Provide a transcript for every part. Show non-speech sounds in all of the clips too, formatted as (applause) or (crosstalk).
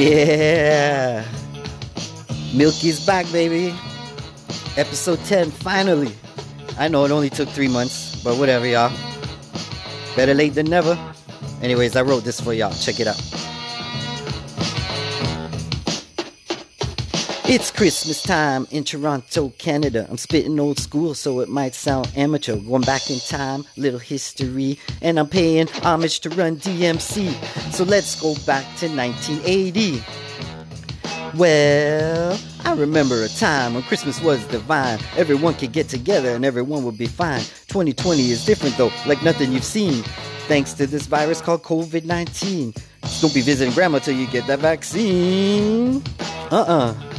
Yeah. Milky's back, baby. Episode 10, finally. I know it only took three months, but whatever, y'all. Better late than never. Anyways, I wrote this for y'all. Check it out. It's Christmas time in Toronto, Canada. I'm spitting old school, so it might sound amateur. Going back in time, little history, and I'm paying homage to Run DMC. So let's go back to 1980. Well, I remember a time when Christmas was divine. Everyone could get together and everyone would be fine. 2020 is different though, like nothing you've seen. Thanks to this virus called COVID 19. Don't be visiting grandma till you get that vaccine. Uh uh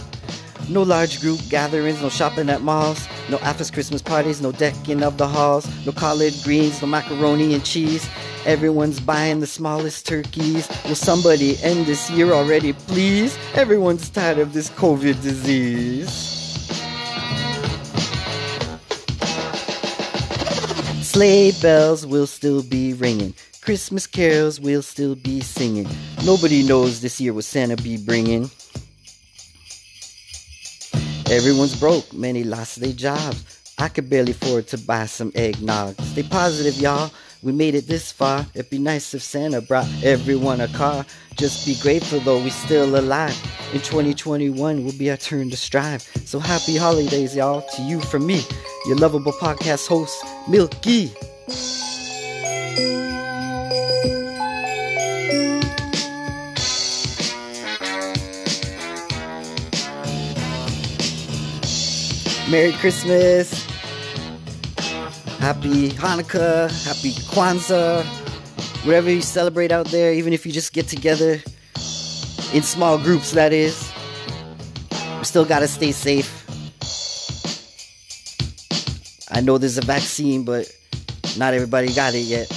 no large group gatherings, no shopping at malls, no after Christmas parties, no decking of the halls, no collard greens, no macaroni and cheese. Everyone's buying the smallest turkeys. Will somebody end this year already, please? Everyone's tired of this COVID disease. Sleigh bells will still be ringing. Christmas carols will still be singing. Nobody knows this year what Santa be bringing. Everyone's broke, many lost their jobs. I could barely afford to buy some eggnog. Stay positive, y'all. We made it this far. It'd be nice if Santa brought everyone a car. Just be grateful though we still alive. In 2021 will be our turn to strive. So happy holidays, y'all, to you from me, your lovable podcast host, Milky. Merry Christmas. Happy Hanukkah. Happy Kwanzaa. Whatever you celebrate out there, even if you just get together in small groups, that is. We still gotta stay safe. I know there's a vaccine, but not everybody got it yet.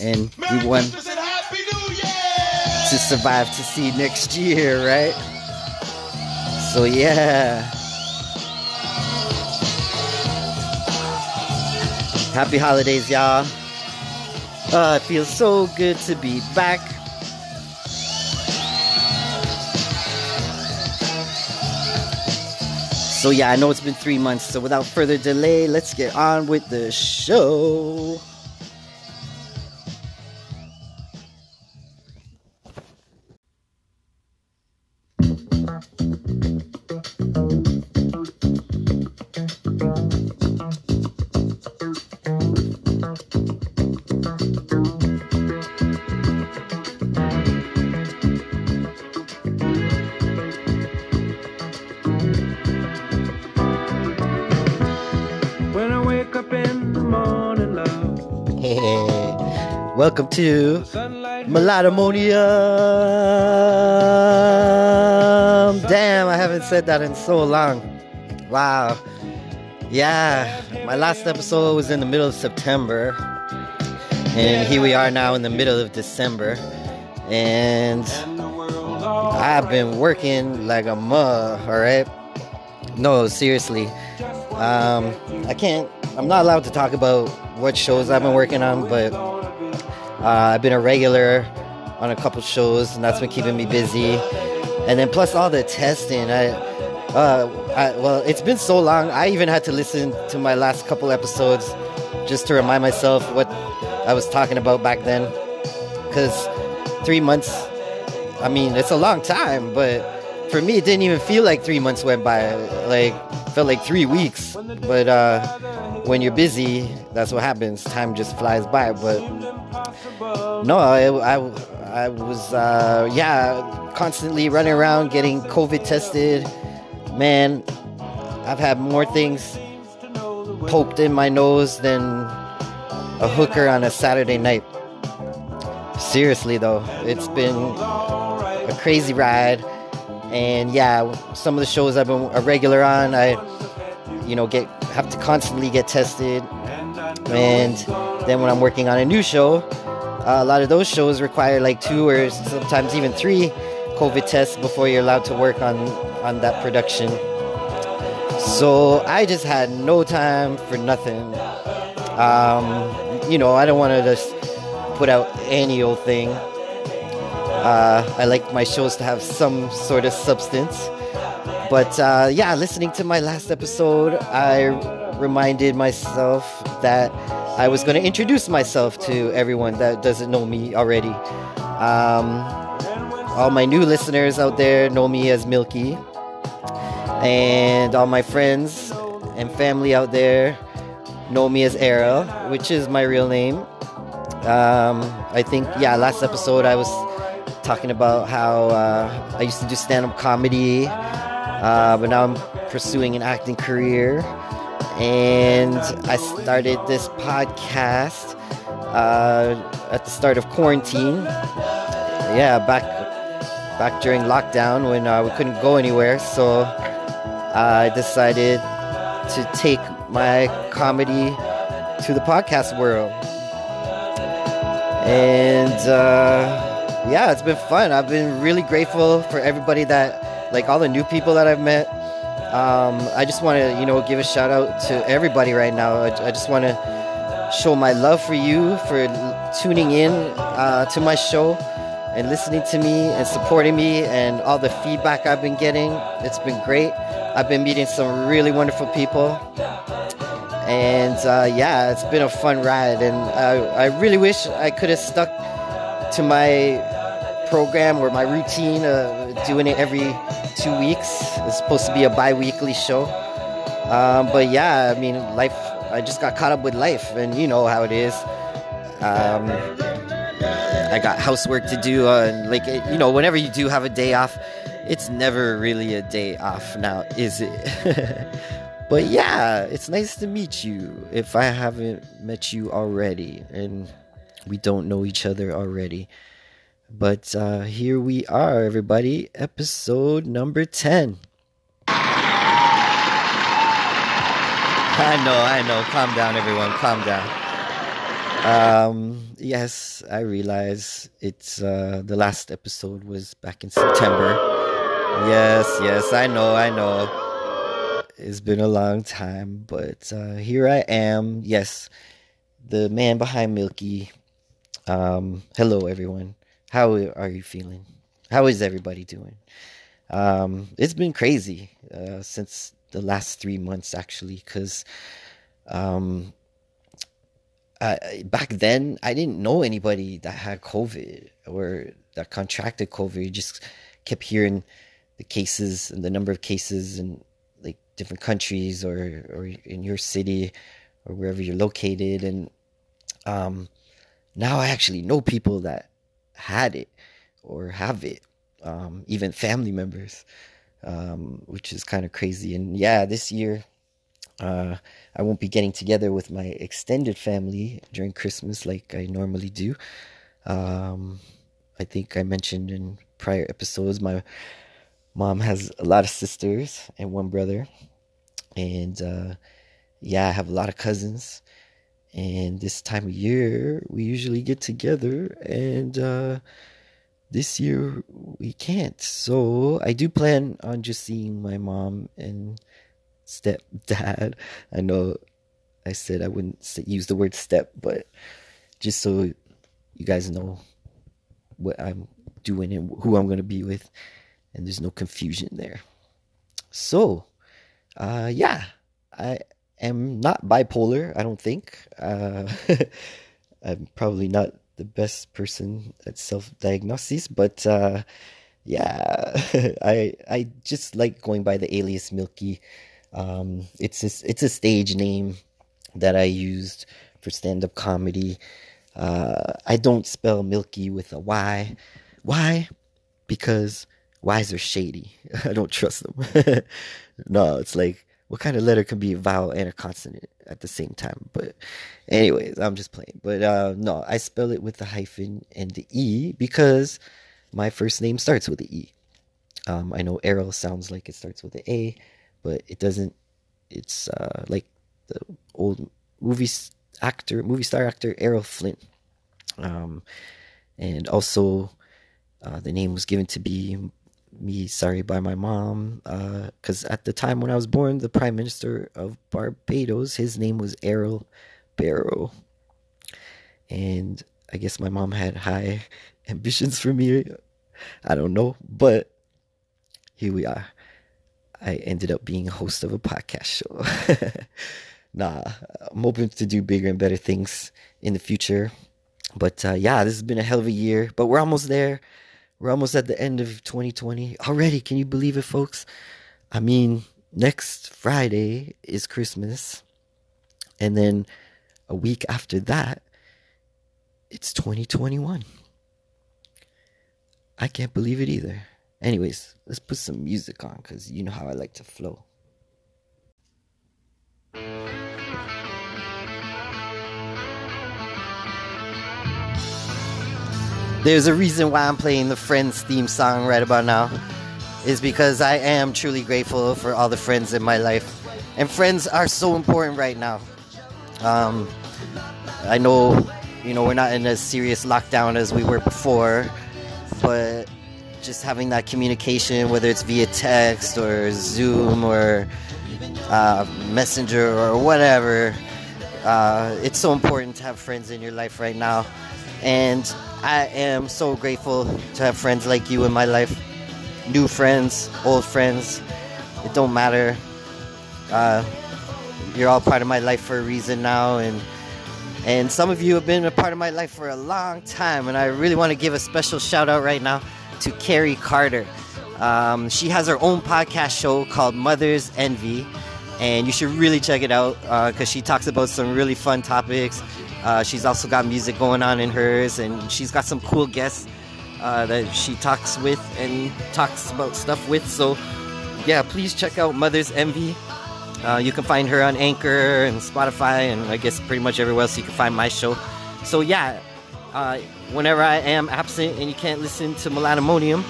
And we want to survive to see next year, right? So, yeah. Happy holidays, y'all. Uh, it feels so good to be back. So, yeah, I know it's been three months, so without further delay, let's get on with the show. Wake up in the morning, love, Hey, welcome to Melodimonium. Damn, I haven't said that in so long. Wow. Yeah, my last episode was in the middle of September. And here we are now in the middle of December. And and the world all I've been working like a mug, alright? No, seriously. Um, I can't, I'm not allowed to talk about what shows I've been working on, but uh, I've been a regular on a couple shows, and that's been keeping me busy. And then plus all the testing, I, uh, I, well, it's been so long. I even had to listen to my last couple episodes just to remind myself what I was talking about back then. Because three months, I mean, it's a long time, but for me, it didn't even feel like three months went by. Like, felt like three weeks. But uh, when you're busy, that's what happens. Time just flies by. But no, I, I, I was, uh, yeah, constantly running around getting COVID tested. Man, I've had more things poked in my nose than a hooker on a Saturday night. Seriously, though, it's been a crazy ride. And yeah, some of the shows I've been a regular on, I, you know, get have to constantly get tested. And then when I'm working on a new show, uh, a lot of those shows require like two or sometimes even three COVID tests before you're allowed to work on on that production. So I just had no time for nothing. Um, you know, I don't want to just put out any old thing. Uh, I like my shows to have some sort of substance. But uh, yeah, listening to my last episode, I reminded myself that I was going to introduce myself to everyone that doesn't know me already. Um, all my new listeners out there know me as Milky, and all my friends and family out there know me as Errol, which is my real name. Um, I think, yeah, last episode I was talking about how uh, I used to do stand up comedy, uh, but now I'm pursuing an acting career. And I started this podcast uh, at the start of quarantine. Yeah, back back during lockdown when uh, we couldn't go anywhere. So I decided to take my comedy to the podcast world. And uh, yeah, it's been fun. I've been really grateful for everybody that, like all the new people that I've met. Um, I just want to, you know, give a shout out to everybody right now. I, I just want to show my love for you for tuning in uh, to my show and listening to me and supporting me and all the feedback I've been getting. It's been great. I've been meeting some really wonderful people. And uh, yeah, it's been a fun ride. And uh, I really wish I could have stuck to my program or my routine, uh, doing it every two weeks. It's supposed to be a bi weekly show. Um, but yeah, I mean, life, I just got caught up with life, and you know how it is. Um, I got housework to do. Uh, and like, it, you know, whenever you do have a day off, it's never really a day off now, is it? (laughs) but yeah, it's nice to meet you if I haven't met you already and we don't know each other already. But uh, here we are, everybody, episode number 10. I know, I know. Calm down, everyone. Calm down. Um, yes, I realize it's uh, the last episode was back in September. Yes, yes, I know, I know. It's been a long time, but uh, here I am. Yes, the man behind Milky. Um, hello, everyone. How are you feeling? How is everybody doing? Um, it's been crazy uh, since the last three months, actually, because um, back then I didn't know anybody that had COVID or that contracted COVID. You just kept hearing the cases and the number of cases in like different countries or or in your city or wherever you're located, and um, now I actually know people that had it or have it, um, even family members, um, which is kind of crazy. And yeah, this year, uh, I won't be getting together with my extended family during Christmas like I normally do. Um, I think I mentioned in prior episodes, my mom has a lot of sisters and one brother. And uh, yeah, I have a lot of cousins. And this time of year, we usually get together. And uh, this year, we can't. So I do plan on just seeing my mom and stepdad. I know I said I wouldn't use the word step, but just so you guys know what I'm doing and who I'm going to be with, and there's no confusion there. So, uh, yeah, I am not bipolar, I don't think. Uh, (laughs) I'm probably not the best person at self diagnosis, but uh, yeah, (laughs) I I just like going by the alias Milky. Um, it's a, it's a stage name that I used for stand up comedy. Uh, I don't spell Milky with a Y. Why? Because Y's are shady. (laughs) I don't trust them. no, it's like what kind of letter can be a vowel and a consonant at the same time? But, anyways, I'm just playing. But uh, no, I spell it with the hyphen and the E because my first name starts with the E. Um, I know Errol sounds like it starts with an A, but it doesn't. It's uh, like the old movie actor, movie star actor Errol Flynn. Um, and also, uh, the name was given to be me, sorry, by my mom, Uh, because uh, at the time when I was born, the Prime Minister of Barbados, his name was Errol Barrow. And I guess my mom had high (laughs) ambitions for me I don't know, but here we are. I ended up being host of a podcast show. (laughs) nah, I'm hoping to do bigger and better things in the future. But uh, yeah, this has been a hell of a year, but we're almost there. We're almost at the end of 2020 already. Can you believe it, folks? I mean, next Friday is Christmas. And then a week after that, it's 2021. I can't believe it either. Anyways, let's put some music on because you know how I like to flow. There's a reason why I'm playing the Friends theme song right about now. Is because I am truly grateful for all the friends in my life. And friends are so important right now. Um, I know, you know, we're not in as serious lockdown as we were before, but just having that communication, whether it's via text or Zoom or uh, Messenger or whatever, uh, it's so important to have friends in your life right now. And I am so grateful to have friends like you in my life. New friends, old friends, it don't matter. Uh, you're all part of my life for a reason now, and and some of you have been a part of my life for a long time. And I really want to give a special shout out right now to Carrie Carter. Um, she has her own podcast show called Mother's Envy, and you should really check it out because uh, she talks about some really fun topics. Uh, she's also got music going on in hers, and she's got some cool guests uh, that she talks with and talks about stuff with. So, yeah, please check out Mother's Envy. Uh, you can find her on Anchor and Spotify, and I guess pretty much everywhere else you can find my show. So, yeah, uh, whenever I am absent and you can't listen to Melanimonium,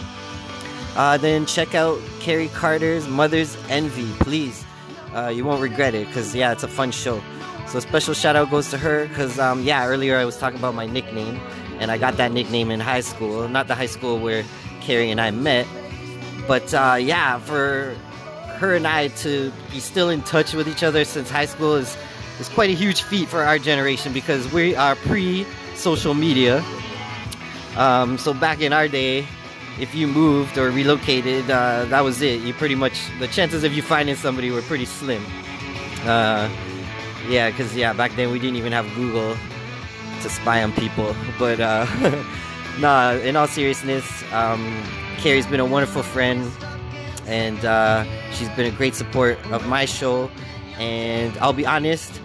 uh, then check out Carrie Carter's Mother's Envy, please. Uh, you won't regret it because, yeah, it's a fun show. So, a special shout out goes to her because, um, yeah, earlier I was talking about my nickname, and I got that nickname in high school. Not the high school where Carrie and I met, but uh, yeah, for her and I to be still in touch with each other since high school is, is quite a huge feat for our generation because we are pre social media. Um, so, back in our day, if you moved or relocated, uh, that was it. You pretty much the chances of you finding somebody were pretty slim. Uh, yeah, because yeah, back then we didn't even have Google to spy on people. (laughs) But uh, (laughs) nah, in all seriousness, um, Carrie's been a wonderful friend, and uh, she's been a great support of my show. And I'll be honest,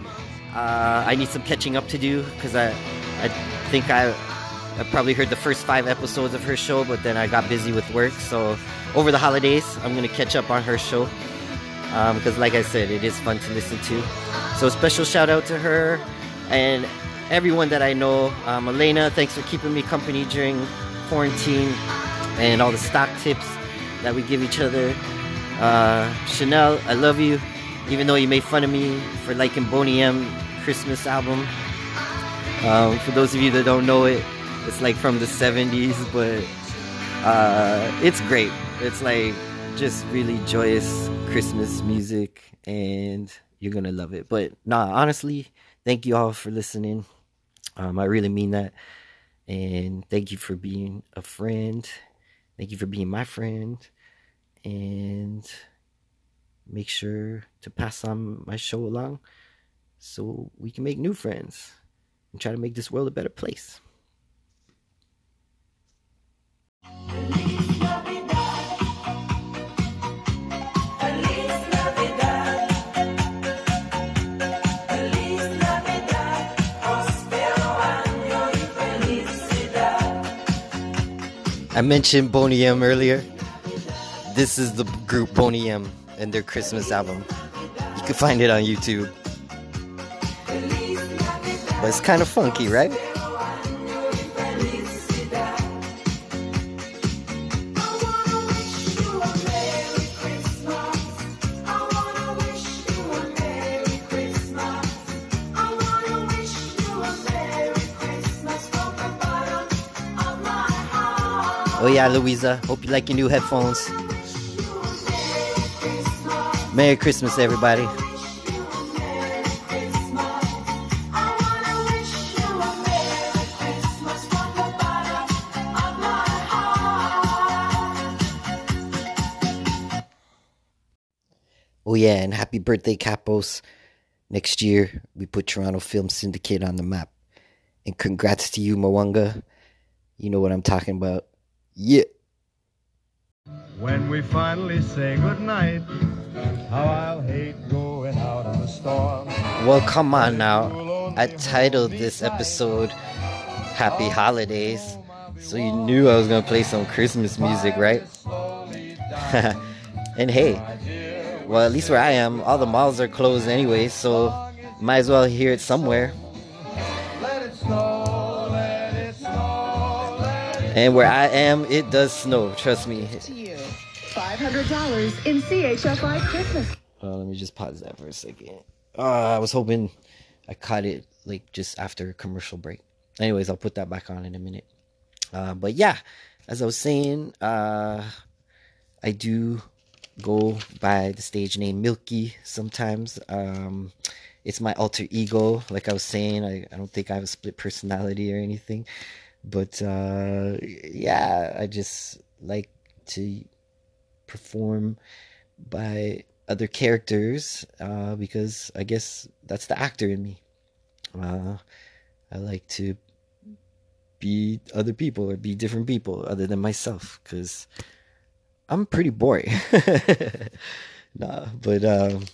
uh, I need some catching up to do because I, I think I I probably heard the first five episodes of her show, but then I got busy with work. So over the holidays, I'm gonna catch up on her show because, um, like I said, it is fun to listen to. So special shout out to her and everyone that I know. Um, Elena, thanks for keeping me company during quarantine and all the stock tips that we give each other. Uh, Chanel, I love you, even though you made fun of me for liking Boney M Christmas album. Um, for those of you that don't know it, it's like from the 70s, but uh, it's great. It's like just really joyous Christmas music, and you're gonna love it. But nah, honestly, thank you all for listening. Um, I really mean that, and thank you for being a friend. Thank you for being my friend, and make sure to pass on my show along so we can make new friends and try to make this world a better place. I mentioned Boney M earlier. This is the group Boney M and their Christmas album. You can find it on YouTube. But it's kind of funky, right? Oh yeah, Louisa. Hope you like your new headphones. Merry Christmas, everybody. Oh yeah, and happy birthday, Capos. Next year, we put Toronto Film Syndicate on the map. And congrats to you, Mwanga. You know what I'm talking about. Yeah. When we finally say goodnight, how I'll hate going out in the storm. Well, come on now. I titled this episode Happy Holidays. So you knew I was going to play some Christmas music, right? (laughs) and hey, well, at least where I am, all the malls are closed anyway, so might as well hear it somewhere. And where I am, it does snow, trust me. to you. $500 in CHFI Christmas. Uh, let me just pause that for a second. Uh, I was hoping I caught it like just after a commercial break. Anyways, I'll put that back on in a minute. Uh, but yeah, as I was saying, uh, I do go by the stage name Milky sometimes. Um, it's my alter ego. Like I was saying, I, I don't think I have a split personality or anything. But uh, yeah, I just like to perform by other characters uh, because I guess that's the actor in me. Uh, I like to be other people or be different people other than myself because I'm pretty boring. (laughs) nah, but um,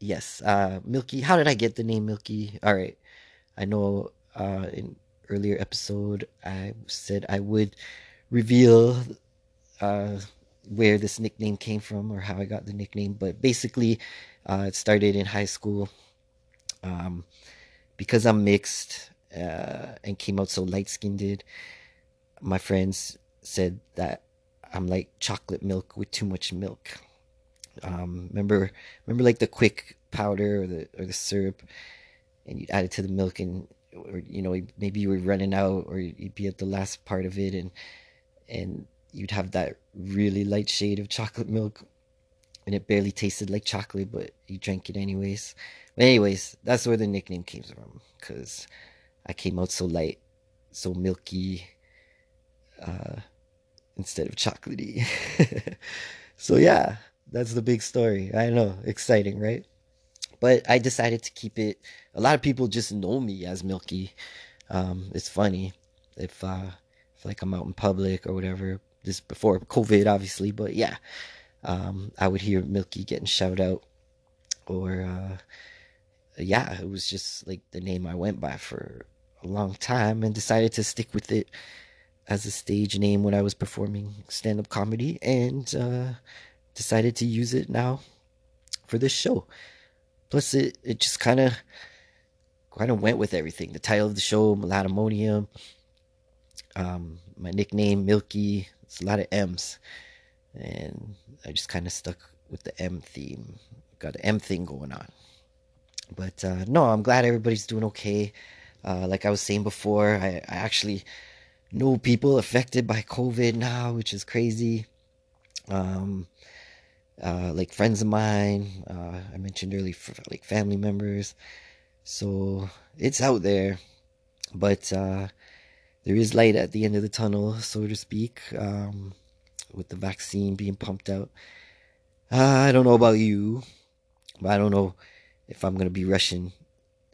yes, uh, Milky. How did I get the name Milky? All right, I know uh, in earlier episode I said I would reveal uh, where this nickname came from or how I got the nickname, but basically, uh, it started in high school. Um, because I'm mixed uh, and came out so light skinned, my friends said that I'm like chocolate milk with too much milk. Um, remember, remember like the quick powder or the or the syrup, and you add it to the milk, and or you know maybe you were running out, or you'd be at the last part of it, and and you'd have that really light shade of chocolate milk, and it barely tasted like chocolate, but you drank it anyways. But anyways, that's where the nickname came from, cause I came out so light, so milky, uh, instead of chocolatey. (laughs) so yeah, that's the big story. I know, exciting, right? But I decided to keep it. A lot of people just know me as Milky. Um, it's funny if, uh, if like I'm out in public or whatever. This before COVID, obviously, but yeah, um, I would hear Milky getting shout out, or uh, yeah, it was just like the name I went by for a long time, and decided to stick with it as a stage name when I was performing stand up comedy, and uh, decided to use it now for this show. Plus, it it just kind of kind of went with everything. The title of the show, Meladimonium. Um, my nickname, Milky. It's a lot of M's, and I just kind of stuck with the M theme. Got an M thing going on. But uh, no, I'm glad everybody's doing okay. Uh, like I was saying before, I, I actually know people affected by COVID now, which is crazy. Um, uh, like friends of mine, uh, I mentioned earlier, like family members. So it's out there, but uh, there is light at the end of the tunnel, so to speak, um, with the vaccine being pumped out. Uh, I don't know about you, but I don't know if I'm gonna be rushing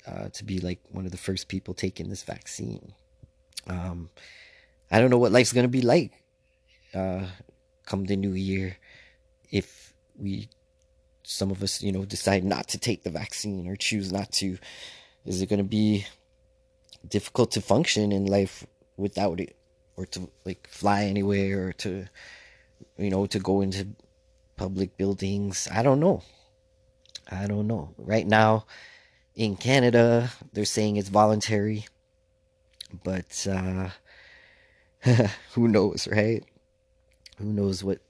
uh, to be like one of the first people taking this vaccine. Um, I don't know what life's gonna be like uh, come the new year if we, some of us, you know, decide not to take the vaccine or choose not to. Is it gonna be difficult to function in life without it, or to like fly anywhere, or to, you know, to go into public buildings? I don't know. I don't know. Right now, in Canada, they're saying it's voluntary, but uh, (laughs) who knows, right? Who knows what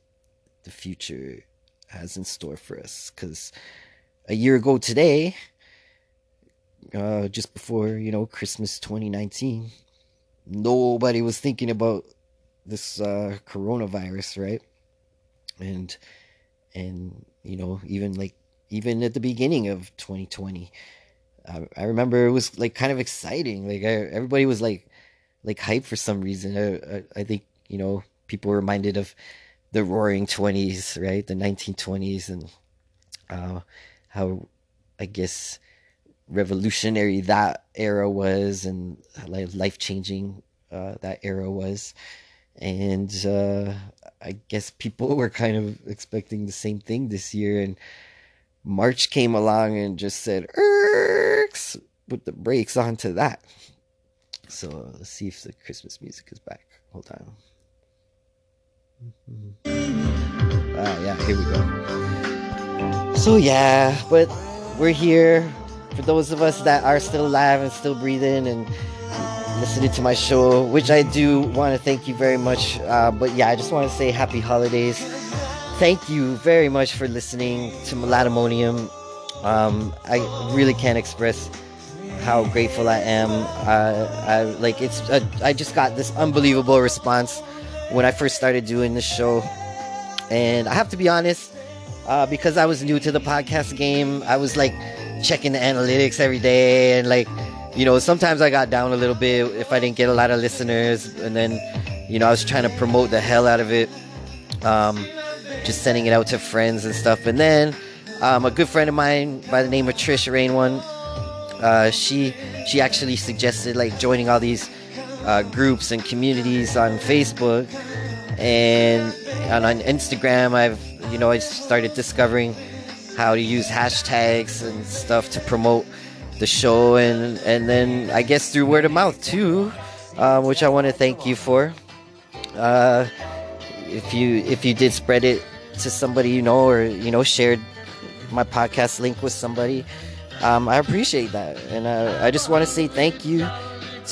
the future has in store for us? Because a year ago today, uh, just before you know Christmas 2019, nobody was thinking about this uh, coronavirus, right? And and you know even like even at the beginning of 2020 I, I remember it was like kind of exciting like I, everybody was like like hype for some reason I, I, I think you know people were reminded of the roaring 20s right the 1920s and uh, how I guess revolutionary that era was and like life changing uh, that era was. And uh, I guess people (laughs) were kind of expecting the same thing this year. And March came along and just said, Erks! put the brakes onto that. So let's see if the Christmas music is back. Hold on. Ah, yeah, here we go. So yeah, but we're here for those of us that are still alive and still breathing and listening to my show, which I do want to thank you very much. Uh, but yeah, I just want to say happy holidays. Thank you very much for listening to Melatomonium. Um, I really can't express how grateful I am. Uh, I like it's. Uh, I just got this unbelievable response when I first started doing this show, and I have to be honest, uh, because I was new to the podcast game. I was like checking the analytics every day, and like you know, sometimes I got down a little bit if I didn't get a lot of listeners, and then you know I was trying to promote the hell out of it, um, just sending it out to friends and stuff, and then. Um, a good friend of mine by the name of Trish Rain one uh, she she actually suggested like joining all these uh, groups and communities on Facebook and, and on Instagram. I've you know I started discovering how to use hashtags and stuff to promote the show and and then I guess through word of mouth too, um, which I want to thank you for. Uh, if you if you did spread it to somebody you know or you know shared my podcast link with somebody um, I appreciate that. And uh, I just want to say thank you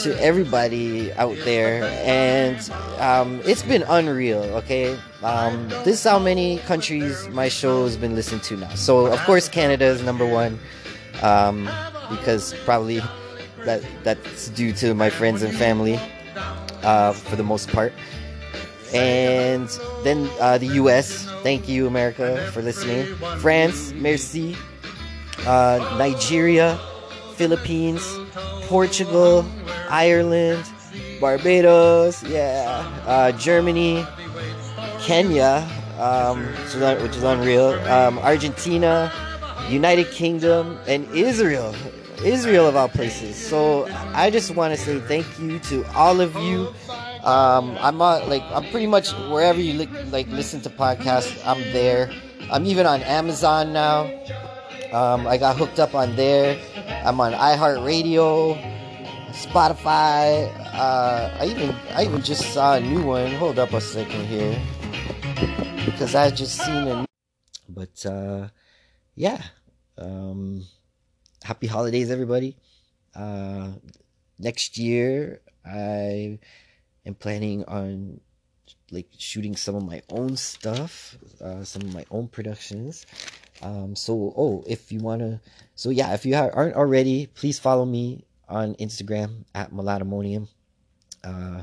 to everybody out there. And um, it's been unreal, okay? Um, this is how many countries my show has been listened to now. So, of course, Canada is number one um, because probably that that's due to my friends and family uh, for the most part. And then uh, the US, thank you, America, for listening. France, merci uh, Nigeria, Philippines, Portugal, Ireland, Barbados, yeah, uh, Germany, Kenya, um, which is unreal, um, Argentina, United Kingdom, and Israel. Israel of all places. So I just want to say thank you to all of you. Um, I'm not like I'm pretty much wherever you li- like listen to podcasts. I'm there. I'm even on Amazon now. Um, I got hooked up on there. I'm on iHeartRadio, Spotify. Uh, I even I even just saw a new one. Hold up a second here, because I just seen a. But uh, yeah, um, happy holidays, everybody. Uh, next year, I am planning on like shooting some of my own stuff, uh, some of my own productions. Um, so, oh, if you want to, so yeah, if you aren't already, please follow me on Instagram at Melatomonium. Uh,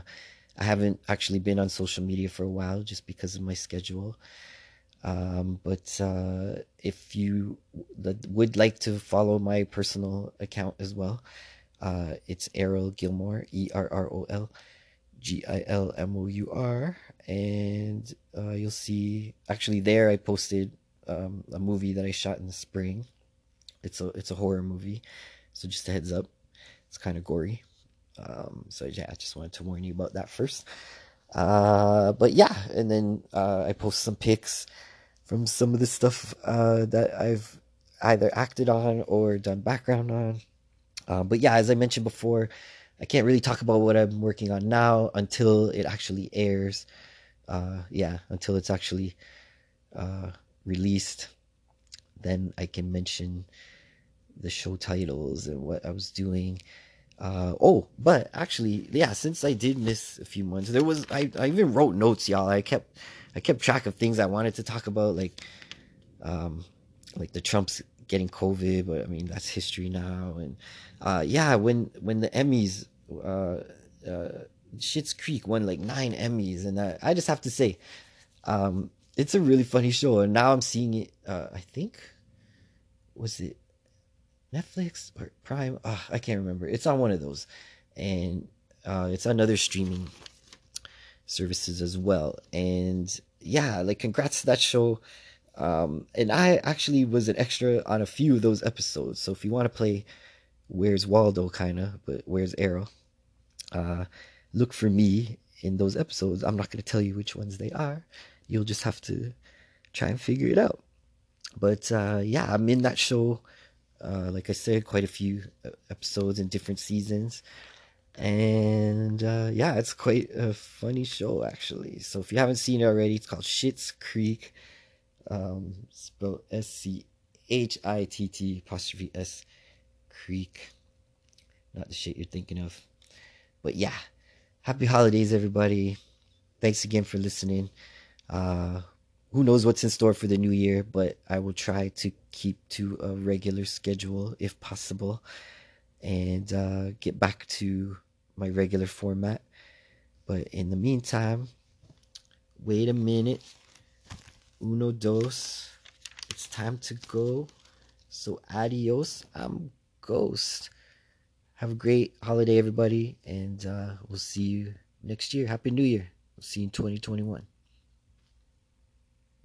I haven't actually been on social media for a while just because of my schedule. Um, but uh, if you would like to follow my personal account as well, uh, it's Errol Gilmour, E R R O L G I L M O U R. And uh, you'll see, actually, there I posted um, a movie that I shot in the spring. It's a it's a horror movie, so just a heads up, it's kind of gory. Um, so yeah, I just wanted to warn you about that first. Uh, but yeah, and then uh, I post some pics from some of the stuff uh, that I've either acted on or done background on. Uh, but yeah, as I mentioned before, I can't really talk about what I'm working on now until it actually airs. Uh, yeah, until it's actually uh, released, then I can mention the show titles and what I was doing. Uh, oh, but actually, yeah, since I did miss a few months, there was I, I even wrote notes, y'all. I kept I kept track of things I wanted to talk about, like um, like the Trumps getting COVID, but I mean that's history now. And uh, yeah, when when the Emmys, uh, uh, Schitt's Creek won like nine Emmys, and I, I just have to say, um, it's a really funny show, and now I'm seeing it. Uh, I think was it Netflix or Prime? Oh, I can't remember. It's on one of those, and uh, it's on other streaming services as well. And yeah, like congrats to that show. Um, and I actually was an extra on a few of those episodes. So if you want to play Where's Waldo, kind of, but Where's Errol, uh, look for me in those episodes. I'm not going to tell you which ones they are. You'll just have to try and figure it out. But uh, yeah, I'm in that show. Uh, like I said, quite a few uh, episodes in different seasons. And uh, yeah, it's quite a funny show actually. So if you haven't seen it already, it's called Schitt's Creek um, spelled S C H I T T apostrophe S Creek. Not the shit you're thinking of. But yeah, happy holidays, everybody. Thanks again for listening. Uh, who knows what's in store for the new year, but I will try to keep to a regular schedule if possible and uh, get back to my regular format. But in the meantime, wait a minute uno dos. It's time to go. So adios. I'm Ghost. Have a great holiday, everybody, and uh, we'll see you next year. Happy New Year. We'll see you in 2021.